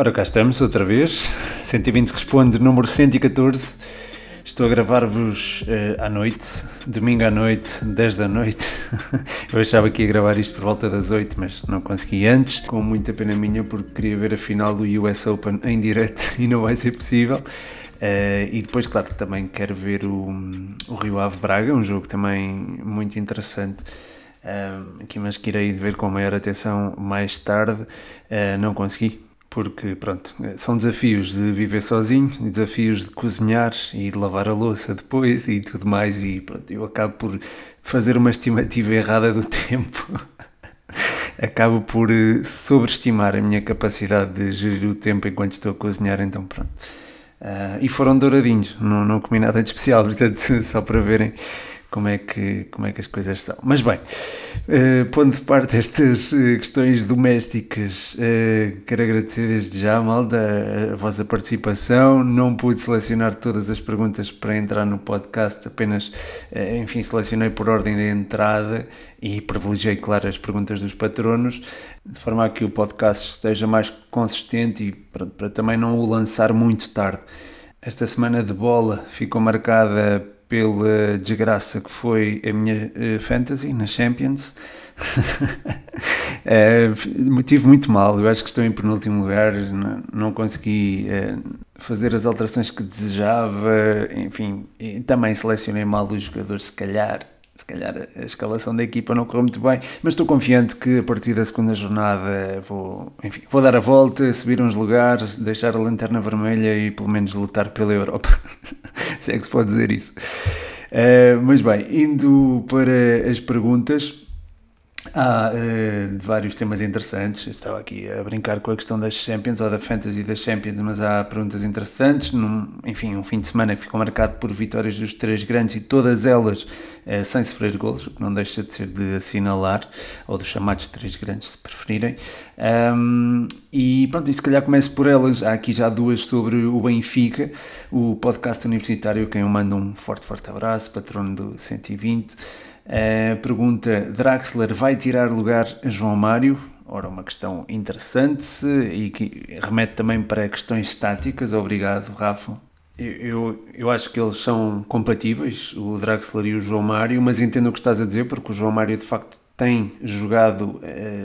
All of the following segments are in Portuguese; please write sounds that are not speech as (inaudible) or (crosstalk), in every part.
Ora, cá estamos outra vez. 120 responde, número 114. Estou a gravar-vos uh, à noite, domingo à noite, 10 da noite. (laughs) Eu achava que ia gravar isto por volta das 8, mas não consegui antes. Com muita pena minha, porque queria ver a final do US Open em direto (laughs) e não vai ser possível. Uh, e depois, claro, também quero ver o, o Rio Ave Braga, um jogo também muito interessante. Uh, aqui, mas que irei ver com maior atenção mais tarde. Uh, não consegui, porque pronto, são desafios de viver sozinho, desafios de cozinhar e de lavar a louça depois e tudo mais, e pronto, eu acabo por fazer uma estimativa errada do (laughs) tempo. acabo por sobreestimar a minha capacidade de gerir o tempo enquanto estou a cozinhar, então pronto. Uh, e foram douradinhos, não, não comi nada de especial, (laughs) portanto, só para verem como é que, como é que as coisas são. Mas bem, uh, pondo de parte estas uh, questões domésticas, uh, quero agradecer desde já, malda, a, a vossa participação. Não pude selecionar todas as perguntas para entrar no podcast, apenas, enfim, selecionei por ordem de entrada e privilegiei, claro, as perguntas dos patronos, de forma a que o podcast esteja mais consistente e para, para também não o lançar muito tarde. Esta semana de bola ficou marcada pela desgraça que foi a minha uh, fantasy na Champions. uh, (laughs) tive muito mal, eu acho que estou em penúltimo lugar, não, não consegui uh, fazer as alterações que desejava, enfim, também selecionei mal os jogadores, se calhar se calhar a escalação da equipa não correu muito bem, mas estou confiante que a partir da segunda jornada vou, enfim, vou dar a volta, subir uns lugares, deixar a lanterna vermelha e pelo menos lutar pela Europa. (laughs) se é que se pode dizer isso. Uh, mas bem, indo para as perguntas, Há uh, vários temas interessantes. Eu estava aqui a brincar com a questão das Champions ou da Fantasy das Champions, mas há perguntas interessantes. Num, enfim, um fim de semana que ficou marcado por vitórias dos três grandes e todas elas uh, sem sofrer golos, o que não deixa de ser de assinalar, ou dos chamados três grandes, se preferirem. Um, e pronto, e se calhar começo por elas. Há aqui já duas sobre o Benfica, o podcast universitário, quem eu mando um forte, forte abraço, patrono do 120. Uh, pergunta: Draxler vai tirar lugar a João Mário? Ora, uma questão interessante e que remete também para questões estáticas. Obrigado, Rafa. Eu, eu, acho que eles são compatíveis, o Draxler e o João Mário, mas entendo o que estás a dizer, porque o João Mário de facto tem jogado uh,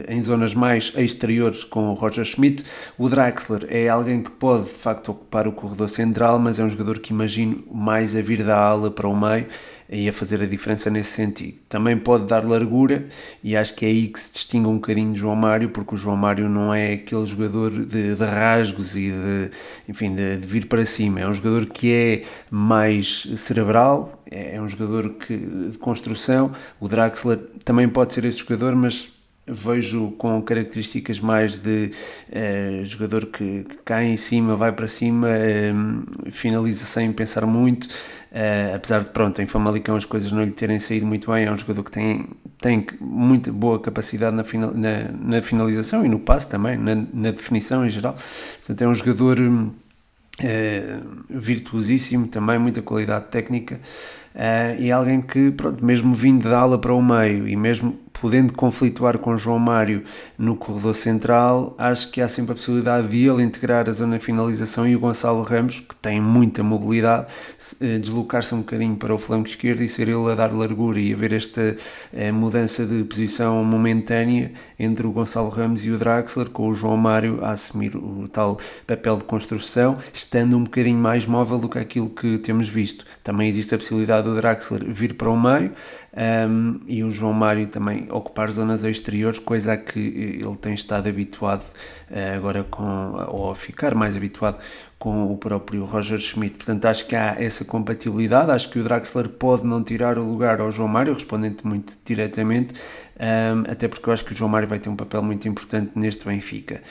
em zonas mais exteriores com o Roger Schmidt. O Draxler é alguém que pode de facto ocupar o corredor central, mas é um jogador que imagino mais a vir da ala para o meio e a fazer a diferença nesse sentido. Também pode dar largura e acho que é aí que se distingue um bocadinho de João Mário, porque o João Mário não é aquele jogador de, de rasgos e de, enfim, de, de, vir para cima. É um jogador que é mais cerebral, é, é um jogador que, de construção. O Draxler também pode ser esse jogador, mas vejo com características mais de uh, jogador que, que, cai em cima, vai para cima, uh, finaliza sem pensar muito, Uh, apesar de, pronto, em Famalicão as coisas não lhe terem saído muito bem, é um jogador que tem, tem muito boa capacidade na, final, na, na finalização e no passe também, na, na, definição em geral. Portanto, é um jogador uh, virtuosíssimo também, muita qualidade técnica. Uh, e alguém que, pronto, mesmo vindo da ala para o meio e mesmo podendo conflituar com João Mário no corredor central, acho que há sempre a possibilidade de ele integrar a zona de finalização e o Gonçalo Ramos, que tem muita mobilidade, eh, deslocar-se um bocadinho para o flanco esquerdo e ser ele a dar largura e haver esta eh, mudança de posição momentânea entre o Gonçalo Ramos e o Draxler, com o João Mário a assumir o tal papel de construção, estando um bocadinho mais móvel do que aquilo que temos visto. Também existe a possibilidade do Draxler vir para o meio, um, e o João Mário também ocupar zonas exteriores, coisa a que ele tem estado habituado uh, agora com, ou a ficar mais habituado com o próprio Roger Schmidt. Portanto, acho que há essa compatibilidade. Acho que o Draxler pode não tirar o lugar ao João Mário, respondendo muito diretamente, um, até porque eu acho que o João Mário vai ter um papel muito importante neste Benfica.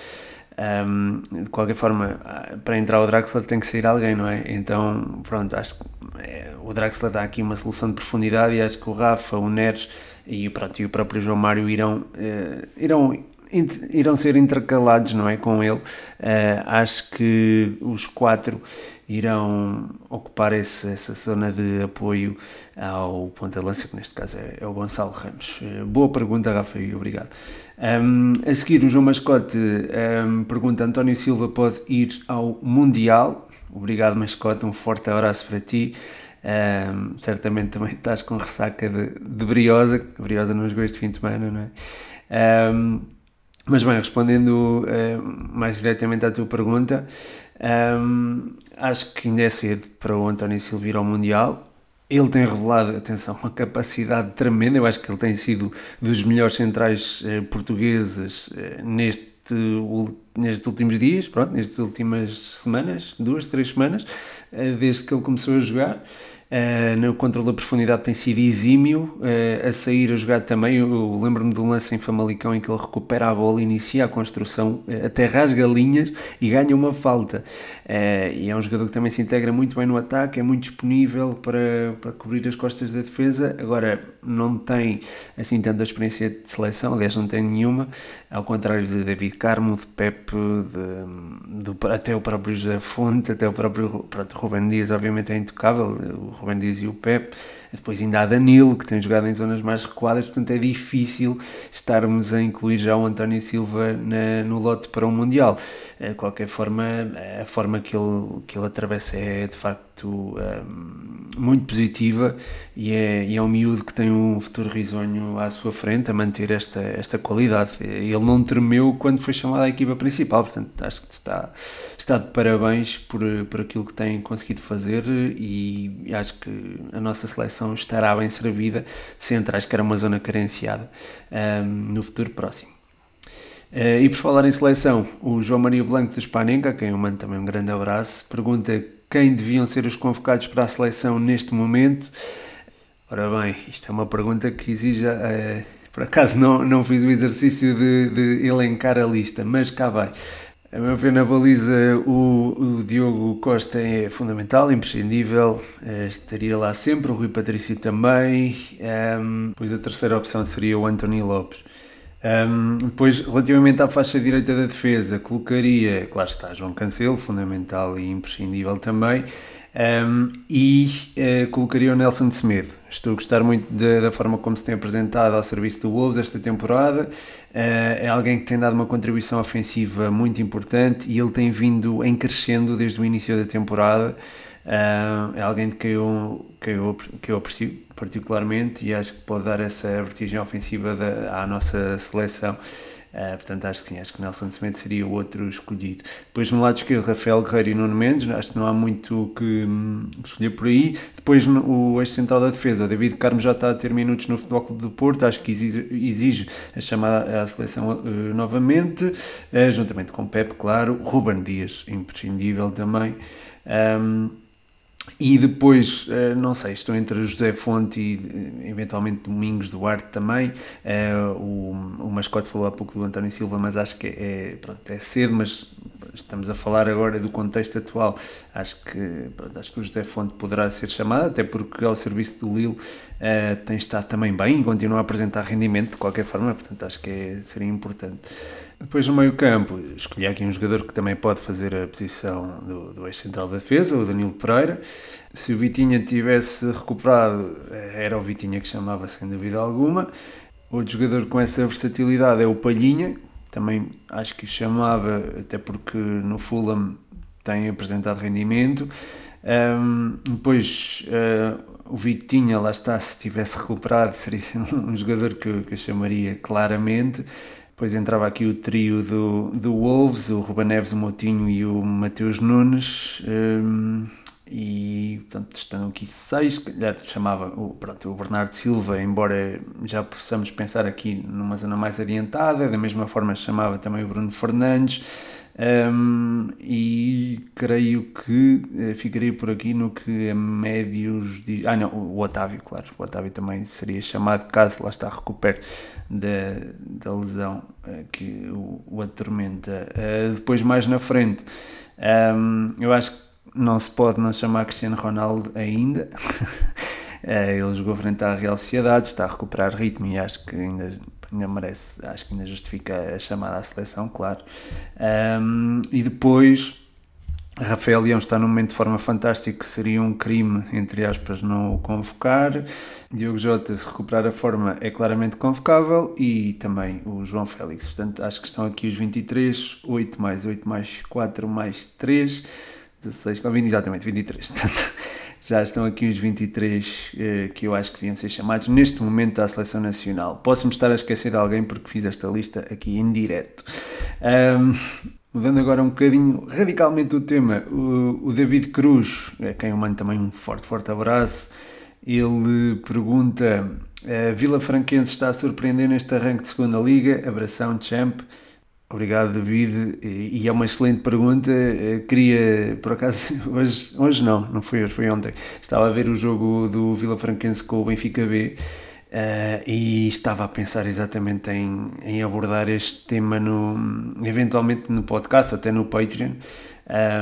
Um, de qualquer forma, para entrar o Draxler tem que sair alguém, não é? Então, pronto, acho que é, o Draxler dá aqui uma solução de profundidade e acho que o Rafa, o Neres e, pronto, e o próprio João Mário irão, uh, irão irão ser intercalados, não é, com ele. Uh, acho que os quatro irão ocupar esse, essa zona de apoio ao ponta de lança, que neste caso é, é o Gonçalo Ramos. Uh, boa pergunta, Rafa, e obrigado. Um, a seguir, o João Mascote um, pergunta: António Silva pode ir ao Mundial? Obrigado, Mascote, um forte abraço para ti. Um, certamente também estás com ressaca de, de Briosa, Briosa não jogou este fim de semana, não é? Um, mas bem, respondendo uh, mais diretamente à tua pergunta, um, acho que ainda é cedo para o António Silva ir ao Mundial. Ele tem revelado, atenção, uma capacidade tremenda. Eu acho que ele tem sido dos melhores centrais uh, portugueses uh, neste, nestes últimos dias, pronto, nestas últimas semanas, duas, três semanas, desde que ele começou a jogar. Uh, no controle da profundidade tem sido exímio, uh, a sair a jogar também. Eu, eu lembro-me de um lance em Famalicão em que ele recupera a bola, inicia a construção, uh, até rasga linhas e ganha uma falta. E é um jogador que também se integra muito bem no ataque, é muito disponível para, para cobrir as costas da defesa. Agora, não tem assim tanta experiência de seleção, aliás, não tem nenhuma, ao contrário de David Carmo, de Pepe, de, de, até o próprio José Fonte, até o próprio pronto, Ruben Dias, obviamente é intocável. O Ruben Dias e o Pep. Depois ainda há Danilo, que tem jogado em zonas mais recuadas, portanto é difícil estarmos a incluir já o António Silva na, no lote para o Mundial. Eh, de qualquer forma, a forma que ele, que ele atravessa é de facto um, ehm, muito positiva e é, e é um miúdo que tem um futuro risonho à sua frente a manter esta, esta qualidade. Ele não tremeu quando foi chamado à equipa principal, portanto acho que está, está de parabéns por, por aquilo que tem conseguido fazer e acho que a nossa seleção estará bem servida de centrais, que era uma zona carenciada um, no futuro próximo. Uh, e por falar em seleção, o João Maria Blanco do Spanenga, a quem eu mando também um grande abraço, pergunta quem deviam ser os convocados para a seleção neste momento. Ora bem, isto é uma pergunta que exige. Uh, por acaso não, não fiz o exercício de, de elencar a lista, mas cá vai. A meu ver, na baliza, o, o, Diogo Costa é fundamental, imprescindível, uh, estaria lá sempre, o Rui Patrício também. Um, ehm, pois a terceira opção seria o António Lopes. Um, depois, relativamente à faixa direita da defesa, colocaria, claro está, João Cancelo, fundamental e imprescindível também, um, e uh, colocaria o Nelson de Semedo. Estou a gostar muito da, da, forma como se tem apresentado ao serviço do Wolves esta temporada. Uh, é alguém que tem dado uma contribuição ofensiva muito importante e ele tem vindo em crescendo desde o início da temporada. Uh, é alguém que eu, que, eu, que eu aprecio particularmente e acho que pode dar essa vertigem ofensiva da, à nossa seleção. Uh, portanto, acho que sim, acho que Nelson Semedo seria o outro escolhido. Depois, no lado esquerdo, Rafael Guerreiro e Nuno Mendes, acho que não há muito que hum, escolher por aí. Depois, no, o ex-central da defesa, o David Carmo já está a ter minutos no Futebol Clube do Porto, acho que exige, exige a chamada à seleção uh, novamente, uh, juntamente com Pep, claro. Ruben Dias, imprescindível também. Um, e depois, eh, não sei, estou entre José Fonte e eh, eventualmente Domingos Duarte também. Eh, o, o mascote falou há pouco do António Silva, mas acho que é, pronto, é cedo, mas estamos a falar agora do contexto atual. Acho que, pronto, acho que o José Fonte poderá ser chamado, até porque ao serviço do Lille tem estado também bem e continua a apresentar rendimento de qualquer forma, portanto acho que é, seria importante. Depois no meio campo, escolhi aqui um jogador que também pode fazer a posição do, do ex-central da defesa, o Danilo Pereira. Se o Vitinha tivesse recuperado, era o Vitinha que chamava sem dúvida alguma. Outro jogador com essa versatilidade é o Palhinha, também acho que chamava, até porque no Fulham tem apresentado rendimento. Um, depois uh, o Vitinha, lá está, se tivesse recuperado, seria (laughs) um jogador que, que eu chamaria claramente. Depois entrava aqui o trio do, do Wolves, o Ruben Neves, o Moutinho e o Mateus Nunes. Um, e portanto estão aqui seis, calhar chamava o, pronto, o Bernardo Silva, embora já possamos pensar aqui numa zona mais adiantada, da mesma forma chamava também o Bruno Fernandes. Um, e creio que uh, ficaria por aqui no que a médios de. Ah, não, o Otávio, claro. O Otávio também seria chamado caso lá está recupere da, da lesão uh, que o, o atormenta. Uh, depois, mais na frente, um, eu acho que não se pode não chamar Cristiano Ronaldo ainda. (laughs) ele jogou frente à Real Sociedade, está a recuperar ritmo e acho que ainda ainda merece, acho que ainda justifica a chamada à seleção, claro. Um, e depois Rafael Leão está num momento de forma fantástico, seria um crime, entre aspas, não o convocar. Diogo Jota, se recuperar a forma, é claramente convocável. E também o João Félix. Portanto, acho que estão aqui os 23, 8 mais 8 mais 4 mais 3, 16, exatamente, 23. Portanto, já estão aqui os 23 eh, que eu acho que deviam ser chamados neste momento à seleção nacional. Posso-me estar a esquecer de alguém porque fiz esta lista aqui em direto. Um, Mudando agora um bocadinho radicalmente o tema, o, o David Cruz, a quem eu mando também um forte, forte abraço, ele pergunta: a Vila Franquense está a surpreender neste arranque de segunda Liga? Abração, champ. Obrigado, David. E é uma excelente pergunta. Queria, por acaso, (laughs) hoje, hoje não, não foi hoje, foi ontem. Estava a ver o jogo do Vila Franquense com o Benfica B Uh, e estava a pensar exatamente em, em, abordar este tema no, eventualmente no podcast, até no Patreon,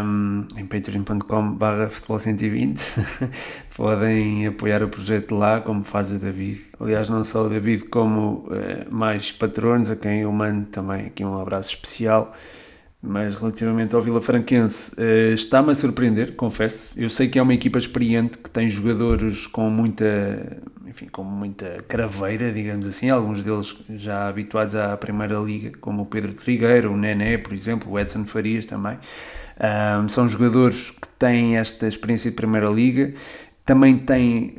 um, em patreon.com barra futebol 120 (laughs) podem apoiar o projeto lá como faz o David. Aliás não só o David como uh, mais patronos a quem eu mando também aqui um abraço especial. Mas relativamente ao Vila Franquense, uh, está-me a surpreender, confesso. Eu sei que é uma equipa experiente que tem jogadores com muita, enfim, com muita craveira, digamos assim, alguns deles já habituados à Primeira Liga, como o Pedro Trigueiro, o Nené, por exemplo, o Edson Farias também. Um, são jogadores que têm esta experiência de Primeira Liga. Também tem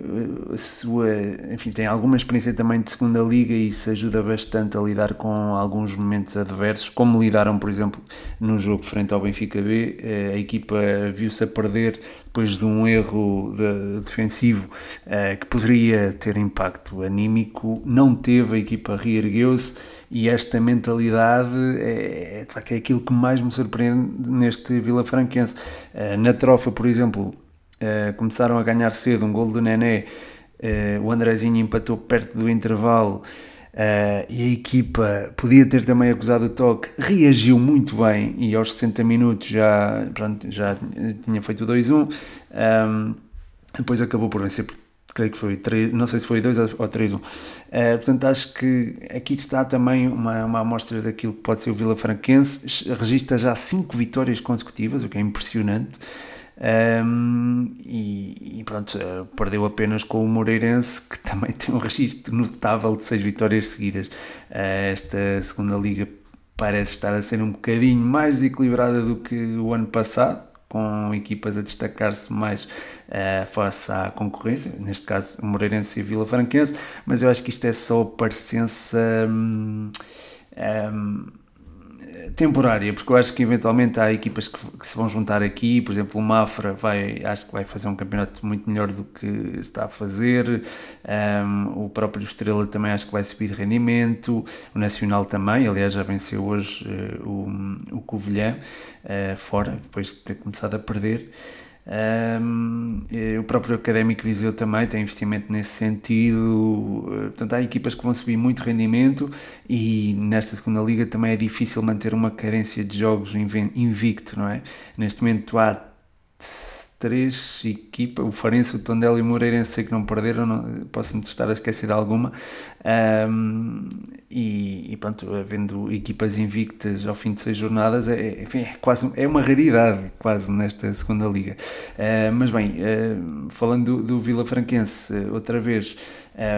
eh, sua, enfim, tem alguma experiência também de segunda liga e isso ajuda bastante a lidar com alguns momentos adversos, como lidaram, por exemplo, no jogo frente ao Benfica B, eh, a equipa viu-se a perder depois de um erro de, defensivo uh, que poderia ter impacto anímico, não teve, a equipa reergueu-se e esta mentalidade é, é, é aquilo que mais me surpreende neste Vila Franquense. Uh, na trofa, por exemplo, Uh, começaram a ganhar cedo um gol do Nené, o Andrezinho empatou perto do intervalo uh, e a equipa podia ter também acusado o toque, reagiu muito bem e aos 60 minutos já, pronto, já tinha feito o 2-1. Um, depois acabou por vencer creio que foi 3, não sei se foi 2 ou 3-1. Uh, portanto, acho que aqui está também uma, uma amostra daquilo que pode ser o Vila Franquense. Registra já 5 vitórias consecutivas, o que é impressionante. Um, e, e, pronto, eh, perdeu apenas com o Moreirense, que (laughs) também tem um registro notável de seis vitórias seguidas. Uh, esta segunda liga parece estar a ser um bocadinho mais desequilibrada do que o ano passado, com equipas a destacar-se mais uh, face à concorrência, neste caso o Moreirense e o Vila Franquense, mas eu acho que isto é só parecença. Um, um, temporária, porque eu acho que eventualmente há equipas que, que, se vão juntar aqui, por exemplo, o Mafra vai, acho que vai fazer um campeonato muito melhor do que está a fazer, um, o próprio Estrela também acho que vai subir de rendimento, o Nacional também, aliás já venceu hoje uh, o, o Covilhã uh, fora, depois de ter começado a perder. Um, o próprio Académico Viseu também tem investimento nesse sentido. Portanto, há equipas que vão subir muito rendimento e nesta segunda liga também é difícil manter uma cadência de jogos invicto, não é? Neste momento há três equipas, o Farense, o Tondela e o Moreirense, sei que não perderam, não, posso-me estar a esquecer de alguma, um, e, e, pronto, havendo equipas invictas ao fim de seis jornadas, é, enfim, é quase, é uma raridade quase nesta segunda liga. Uh, mas bem, uh, falando do, do, Vila Franquense, outra vez,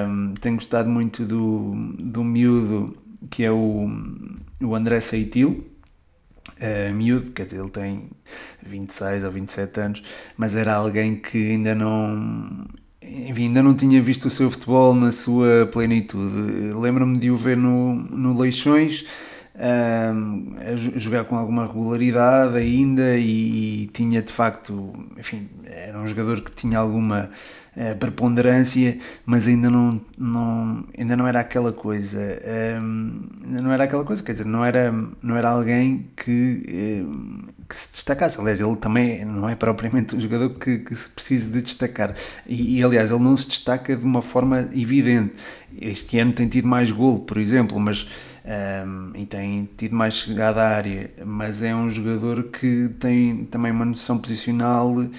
um, tenho gostado muito do, do miúdo, que é o, o André Seitil, uh, miúdo, quer dizer, ele tem 26 ou 27 anos, mas era alguém que ainda não enfim, ainda não tinha visto o seu futebol na sua plenitude. Lembro-me de o ver no, no Leixões um, a jogar com alguma regularidade ainda e, e, tinha de facto, enfim, era um jogador que tinha alguma uh, preponderância, mas ainda não, não, ainda não era aquela coisa, um, não era aquela coisa, quer dizer, não era, não era alguém que, um, que se destacasse. Aliás, ele também não é propriamente um jogador que, que se precise de destacar. E, e, aliás, ele não se destaca de uma forma evidente. Este ano tem tido mais golo, por exemplo, mas um, e tem tido mais chegada à área, mas é um jogador que tem também uma noção posicional uh,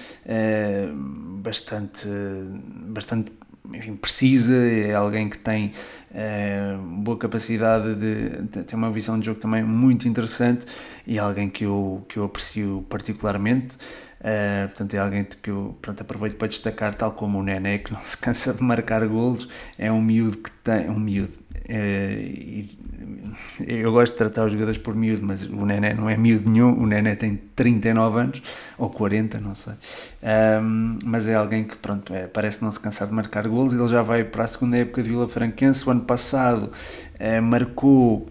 bastante, bastante enfim, precisa, é alguém que tem uh, boa capacidade de, de ter uma visão de jogo também muito interessante e é alguém que eu, que eu aprecio particularmente. Uh, portanto, é alguém que eu pronto, aproveito para destacar, tal como o Nené, que não se cansa de marcar golos, é um miúdo que tem. Um miúdo. Uh, eu gosto de tratar os jogadores por miúdo, mas o Nené não é miúdo nenhum, o Nené tem 39 anos, ou 40, não sei. Um, mas é alguém que, pronto, é, parece não se cansar de marcar golos, ele já vai para a segunda época de Vila Franquense, o ano passado uh, marcou,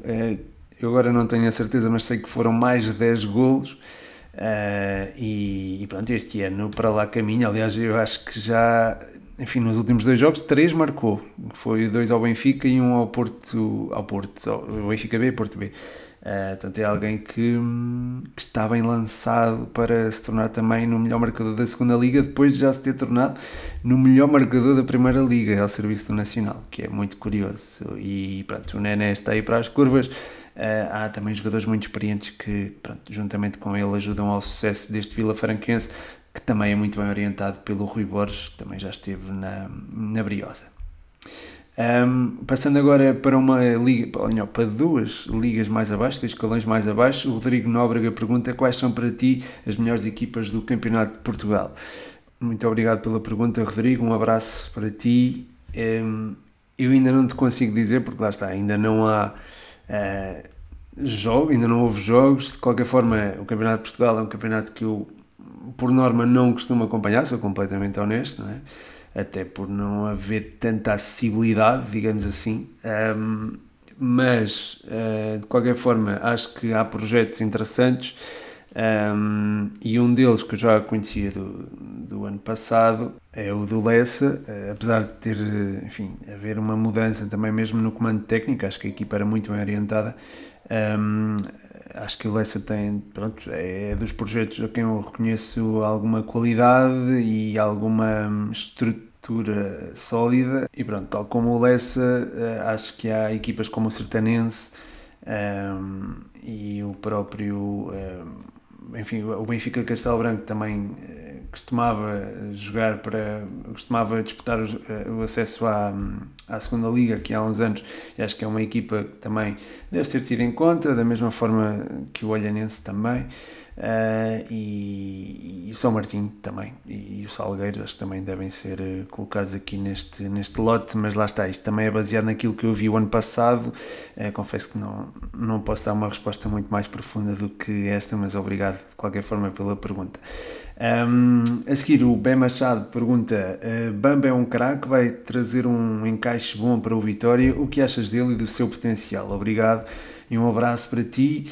eu agora não tenho a certeza, mas sei que foram mais de 10 golos, Uh, e, e, pronto, este ano para lá caminho. Aliás, eu acho que já, enfim, nos últimos dois jogos, três marcou. Foi dois ao Benfica e um ao Porto, ao Porto, ao Benfica B e Porto B. Uh, portanto, é alguém que, que, está bem lançado para se tornar também no melhor marcador da segunda Liga, depois de já se ter tornado no melhor marcador da primeira Liga, ao serviço do Nacional, que é muito curioso. E pronto, o Nené está aí para as curvas. Uh, há também jogadores muito experientes que, pronto, juntamente com ele, ajudam ao sucesso deste Vila Franquense, que também é muito bem orientado pelo Rui Borges, que também já esteve na, na Briosa. Um, passando agora para uma liga, não, para duas ligas mais abaixo, dois escalões mais abaixo, o Rodrigo Nóbrega pergunta quais são para ti as melhores equipas do Campeonato de Portugal. Muito obrigado pela pergunta, Rodrigo. Um abraço para ti. Um, eu ainda não te consigo dizer, porque lá está, ainda não há Uh, jogo, ainda não houve jogos, de qualquer forma, o Campeonato de Portugal é um campeonato que eu, por norma, não costumo acompanhar, sou completamente honesto, não é? até por não haver tanta acessibilidade, digamos assim. Um, mas, uh, de qualquer forma, acho que há projetos interessantes um, e um deles que eu já conhecia do, do ano passado é o do Lessa, uh, apesar de ter, enfim, haver uma mudança também mesmo no comando técnico, acho que a equipa era muito bem orientada. Um, acho que o Lessa tem, pronto, é dos projetos a quem eu reconheço alguma qualidade e alguma estrutura sólida. E pronto, tal como o Lessa, uh, acho que há equipas como o Sertanense um, e o próprio. Um, enfim, o Benfica Castelo Branco também eh, costumava jogar para costumava disputar eh, o, acesso à, à segunda liga aqui há uns anos e acho que é uma equipa que também deve ser tida em conta da mesma forma que o Olhanense também Uh, e, e, o São Martinho também e, e o Salgueiro acho que também devem ser uh, colocados aqui neste, neste lote, mas lá está, isto também é baseado naquilo que eu vi o ano passado. Uh, confesso que não, não posso dar uma resposta muito mais profunda do que esta, mas obrigado de qualquer forma pela pergunta. Um, a seguir, o Ben Machado pergunta: Bamba é um craque, vai trazer um encaixe bom para o Vitória. O que achas dele e do seu potencial? Obrigado e um abraço para ti.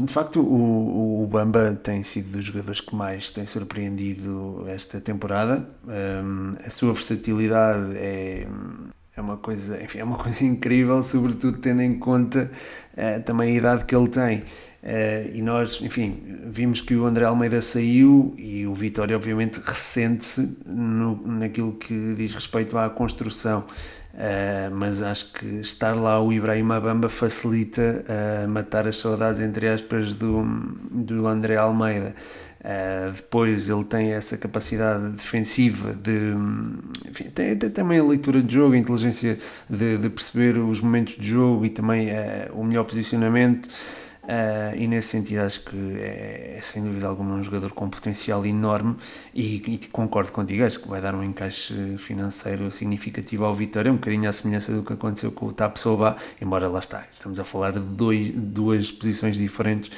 De facto, o, o Bamba tem sido dos jogadores que mais tem surpreendido esta temporada. A sua versatilidade é, é uma coisa, enfim, é uma coisa (laughs) incrível, sobretudo tendo em conta uh, também a idade que ele tem. Uh, e nós, enfim, vimos que o André Almeida saiu e o Vitória, obviamente, ressente-se naquilo que diz respeito à construção Uh, mas acho que estar lá o Ibrahim Abamba facilita uh, matar as saudades, entre aspas, do, do André Almeida. Uh, depois ele tem essa capacidade defensiva de enfim, tem, tem, também a leitura de jogo, a inteligência de, de perceber os momentos de jogo e também o melhor posicionamento. Uh, e nesse sentido acho que é, é, sem dúvida alguma um jogador com potencial enorme e, e, concordo contigo, acho que vai dar um encaixe financeiro significativo ao Vitória, um bocadinho à semelhança do que aconteceu com o Tapsoba, embora lá está, estamos a falar de dois, duas posições diferentes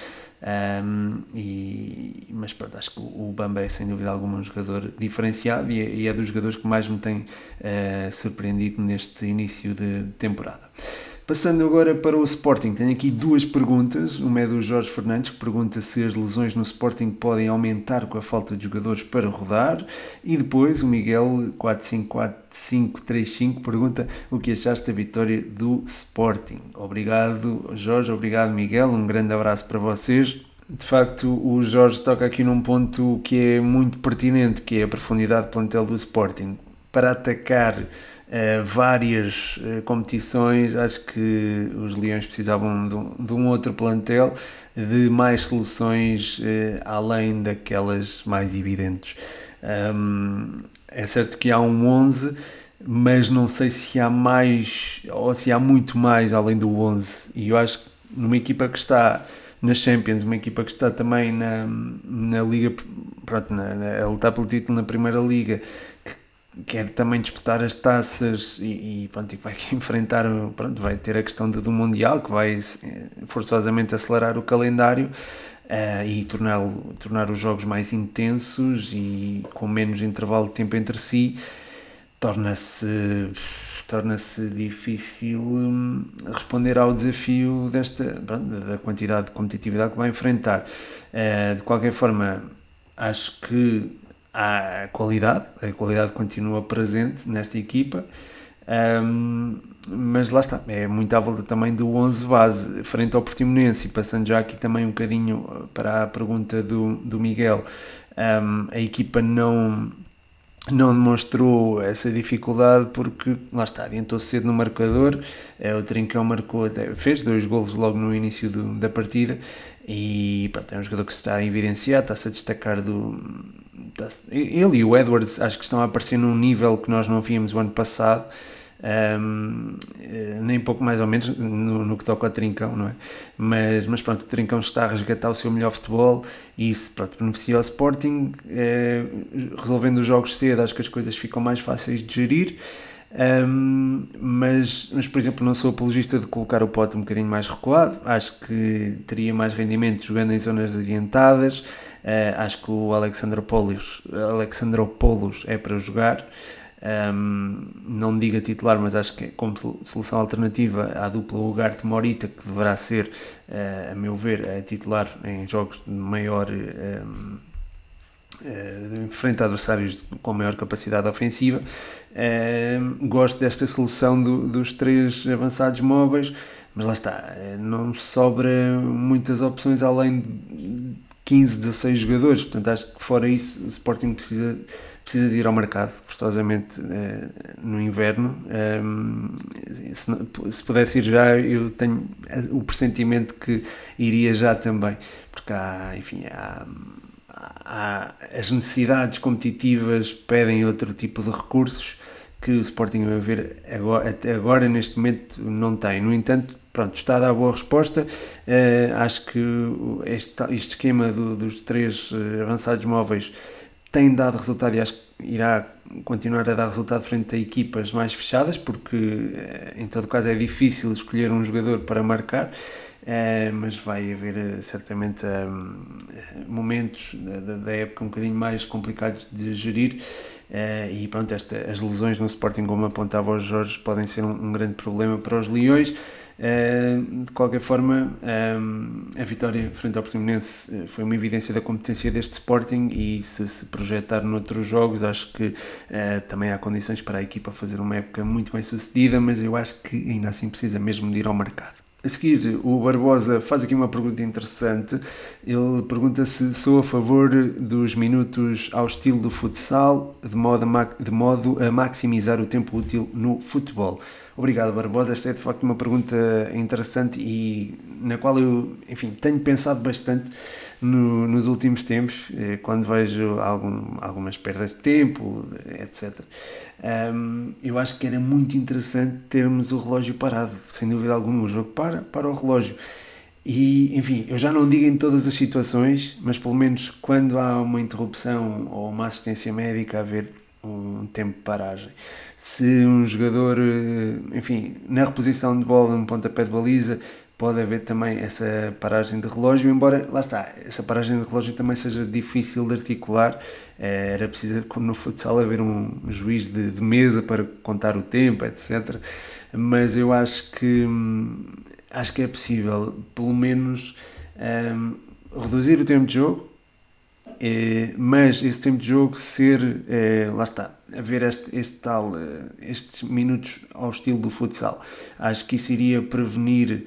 um, e, mas pronto, acho que o Bamba é sem dúvida alguma um jogador diferenciado e é, e é dos jogadores que mais me tem uh, surpreendido neste início de temporada. Passando agora para o Sporting, tenho aqui duas perguntas. Uma é do Jorge Fernandes, que pergunta se as lesões no Sporting podem aumentar com a falta de jogadores para rodar. E depois o Miguel 454535 pergunta o que achaste da vitória do Sporting. Obrigado, Jorge, obrigado, Miguel. Um grande abraço para vocês. De facto, o Jorge toca aqui num ponto que é muito pertinente, que é a profundidade de plantel do Sporting. Para atacar uh, várias uh, competições, acho que os Leões precisavam de um, de um outro plantel, de mais soluções uh, além daquelas mais evidentes. Um, é certo que há um 11 mas não sei se há mais ou se há muito mais além do 11. E eu acho que numa equipa que está na Champions, uma equipa que está também na, na Liga, pronto, na, na, a lutar pelo título na Primeira Liga, quer também disputar as taças e, e pronto, e vai (laughs) enfrentar, pronto, vai ter a questão do, do Mundial, que vai eh, forçosamente acelerar o calendário. Uh, e tornar, tornar os jogos mais intensos e com menos intervalo de tempo entre si, torna-se torna-se difícil hum, responder ao desafio desta da quantidade de competitividade que vai enfrentar. Uh, de qualquer forma, acho que há qualidade, a qualidade continua presente nesta equipa. Um, mas lá está, é muito à volta também do 11 base, frente ao Portimonense, e passando já aqui também um bocadinho para a pergunta do, do Miguel, um, a equipa não, não demonstrou essa dificuldade porque, lá está, adiantou-se cedo no marcador, é, o Trincão marcou, fez dois golos logo no início do, da partida e pronto, é um jogador que se está a evidenciar, está-se a destacar do... Está ele e o Edwards acho que estão a aparecer num nível que nós não víamos o ano passado, um, eh, nem pouco mais ou menos no, no, que toca ao Trincão, não é? Mas, mas pronto, o Trincão está a resgatar o seu melhor futebol e isso pronto, beneficia o Sporting, é, resolvendo os jogos cedo, acho que as coisas ficam mais fáceis de gerir. Um, mas, mas, por exemplo, não sou apologista de colocar o pote um bocadinho mais recuado, acho que teria mais rendimento jogando em zonas adiantadas. Uh, acho que o Alexandropoulos, é para jogar um, não diga titular, mas acho que é como solução alternativa à dupla Ugarte Morita, que deverá ser, uh, a meu ver, a titular em jogos de maior. Um, uh, frente a adversários com maior capacidade ofensiva. Uh, gosto desta solução do, dos três avançados móveis, mas lá está, não sobra muitas opções além 15, 16 jogadores. Portanto, acho que fora isso, o Sporting precisa precisa de ir ao mercado, forçosamente uh, no inverno. Ehm, se, se, pudesse ir já, eu tenho o pressentimento que iria já também, porque há, enfim, há, há, as necessidades competitivas pedem outro tipo de recursos que o Sporting a ver agora, até agora neste momento não tem. No entanto, pronto, está a dar boa resposta. Uh, acho que este, este esquema do, dos três eh, avançados móveis tem dado resultado e acho que irá continuar a dar resultado frente a equipas mais fechadas, porque eh, em todo caso é difícil escolher um jogador para marcar, mas vai haver certamente momentos da época um bocadinho mais complicados de gerir. e pronto, esta, as lesões no Sporting, como apontava o Jorge, podem ser um, um grande problema para os Leões. Eh, de qualquer forma, eh, a vitória frente ao Portimonense eh, foi uma evidência da competência deste Sporting e se se projetar noutros jogos, acho que também há condições para a equipa fazer uma época muito bem sucedida, mas eu acho que ainda assim precisa mesmo de ir ao mercado. A seguir, o Barbosa faz aqui uma pergunta interessante. Ele pergunta se sou a favor dos minutos ao estilo do futsal, de modo a, de modo a maximizar o tempo útil no futebol. Obrigado, Barbosa. Esta é de facto uma pergunta interessante e na qual eu, enfim, tenho pensado bastante no, nos últimos tempos, eh, quando vejo algum, algumas perdas de tempo, etc. Um, eu acho que era muito interessante termos o relógio parado, sem dúvida alguma. O jogo para, para o relógio. E, enfim, eu já não digo em todas as situações, mas pelo menos quando há uma interrupção ou uma assistência médica, haver um tempo de paragem. Se um jogador, eh, enfim, na reposição de bola, no pontapé de baliza, pode haver também essa paragem de relógio, embora, lá está, essa paragem de relógio também seja difícil de articular, eh, era preciso, como no futsal, haver um juiz de, de mesa para contar o tempo, etc. Mas eu acho que, hum, acho que é possível, pelo menos, um, reduzir o tempo de jogo, é, mas esse tempo de jogo ser, é, lá está, haver este, este tal, estes minutos ao estilo do futsal. Acho que isso iria prevenir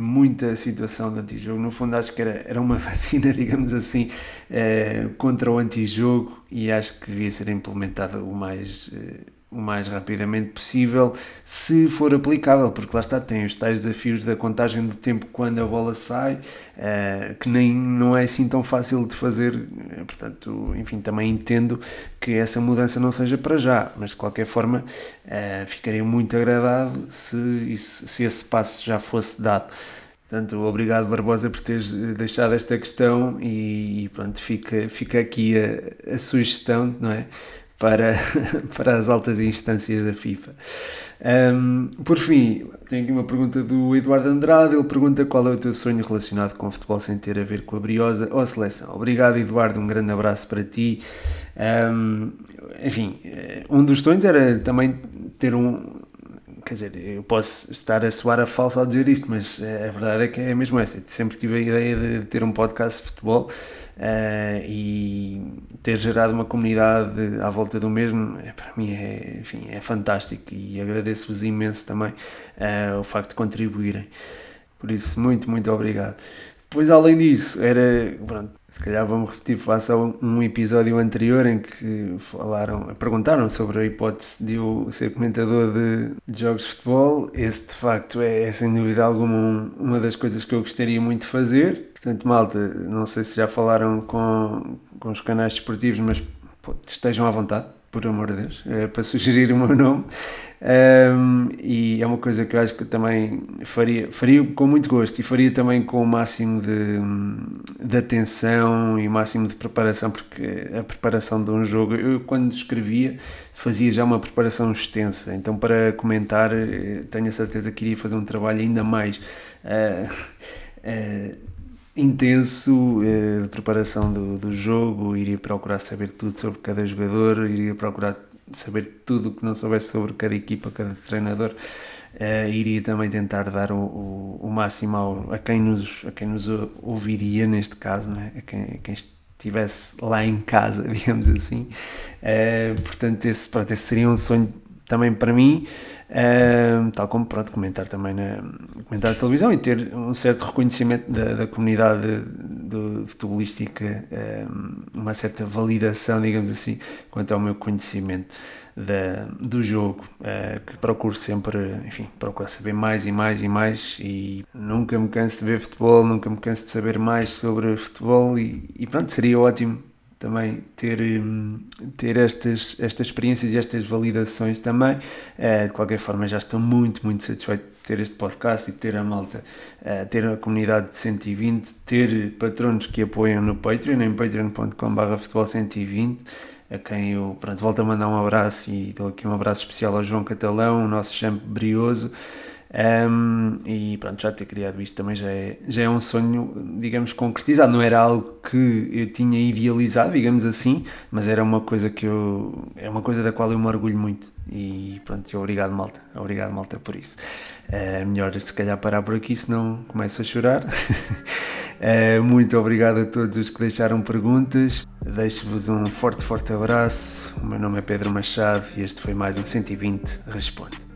muita situação de antijogo. No fundo, acho que era, era uma (laughs) vacina, digamos assim, eh, contra o antijogo e acho que devia ser implementada o mais, eh, o mais rapidamente possível, se for aplicável, porque lá está, tem os tais desafios da contagem do tempo quando a bola sai, uh, que nem não é assim tão fácil de fazer, uh, portanto, enfim, também entendo que essa mudança não seja para já, mas de qualquer forma uh, ficaria muito agradado se, se esse passo já fosse dado. Portanto, obrigado Barbosa por teres deixado esta questão e, e pronto, fica, fica aqui a, a sugestão, não é? Para, (laughs) para as altas instâncias da FIFA. Um, por fim, tenho aqui uma pergunta do Eduardo Andrade. Ele pergunta qual é o teu sonho relacionado com o futebol sem ter a ver com a briosa ou a seleção. Obrigado, Eduardo. Um grande abraço para ti. Um, enfim, eh, um dos sonhos era também ter um. Quer dizer, eu posso estar a soar a falso ao dizer isto, mas eh, a verdade é que é mesmo essa. Eu sempre tive a ideia de ter um podcast de futebol uh, e ter gerado uma comunidade à volta do mesmo, é, para mim é, enfim, é fantástico e agradeço-vos imenso também uh, o facto de contribuírem. Por isso, muito, muito obrigado. Pois além disso, era. Pronto, se calhar vamos repetir, faça um episódio anterior em que falaram, perguntaram sobre a hipótese de eu ser comentador de, jogos de futebol. Esse de facto é, é sem dúvida alguma um, uma das coisas que eu gostaria muito de fazer. Portanto, malta, não sei se já falaram com, com os canais desportivos, mas pô, estejam à vontade, por amor de Deus, é, para sugerir o meu nome. Um, e é uma coisa que eu acho que também faria, faria com muito gosto e faria também com o máximo de, de atenção e máximo de preparação, porque a preparação de um jogo, eu quando escrevia fazia já uma preparação extensa, então para comentar eh, tenho a certeza que iria fazer um trabalho ainda mais uh, uh, intenso uh, de preparação do, do jogo, iria procurar saber tudo sobre cada jogador, iria procurar saber tudo o que não soubesse sobre cada equipa, cada treinador, uh, iria também tentar dar o, o, o máximo ao, a, quem nos, a quem nos ouviria, neste caso, né? a, quem, a quem estivesse lá em casa, (laughs) digamos assim. Uh, portanto, esse, pronto, esse seria um sonho também para mim. Uh, tal como pronto, comentar também na, comentar na televisão e ter um certo reconhecimento da, da comunidade do, futebolística, uma certa validação, digamos assim, quanto ao meu conhecimento da, do jogo, uh, que procuro sempre, enfim, procuro saber mais e mais e mais e nunca me canso de ver futebol, nunca me canso de saber mais sobre futebol e, e pronto, seria ótimo também ter, hum, ter estas, estas experiências e estas validações também. Uh, de qualquer forma, já estou muito, muito satisfeito de ter este podcast e ter a malta, uh, ter a comunidade de 120, ter patronos que apoiam no Patreon, em patreon.com.br futebol 120 a quem eu pronto, volto a mandar um abraço e dou aqui um abraço especial ao João Catalão, o nosso champ brioso. Um, e pronto, já ter criado isto também já é, já é um sonho, digamos, concretizado. Não era algo que eu tinha idealizado, digamos assim, mas era uma coisa que eu. É uma coisa da qual eu me orgulho muito. E pronto, obrigado, malta. Obrigado, malta, por isso. É melhor se calhar parar por aqui, senão começo a chorar. é, (laughs) muito obrigado a todos os que deixaram perguntas. Deixo-vos um forte, forte abraço. O meu nome é Pedro Machado e este foi mais um 120 Responde.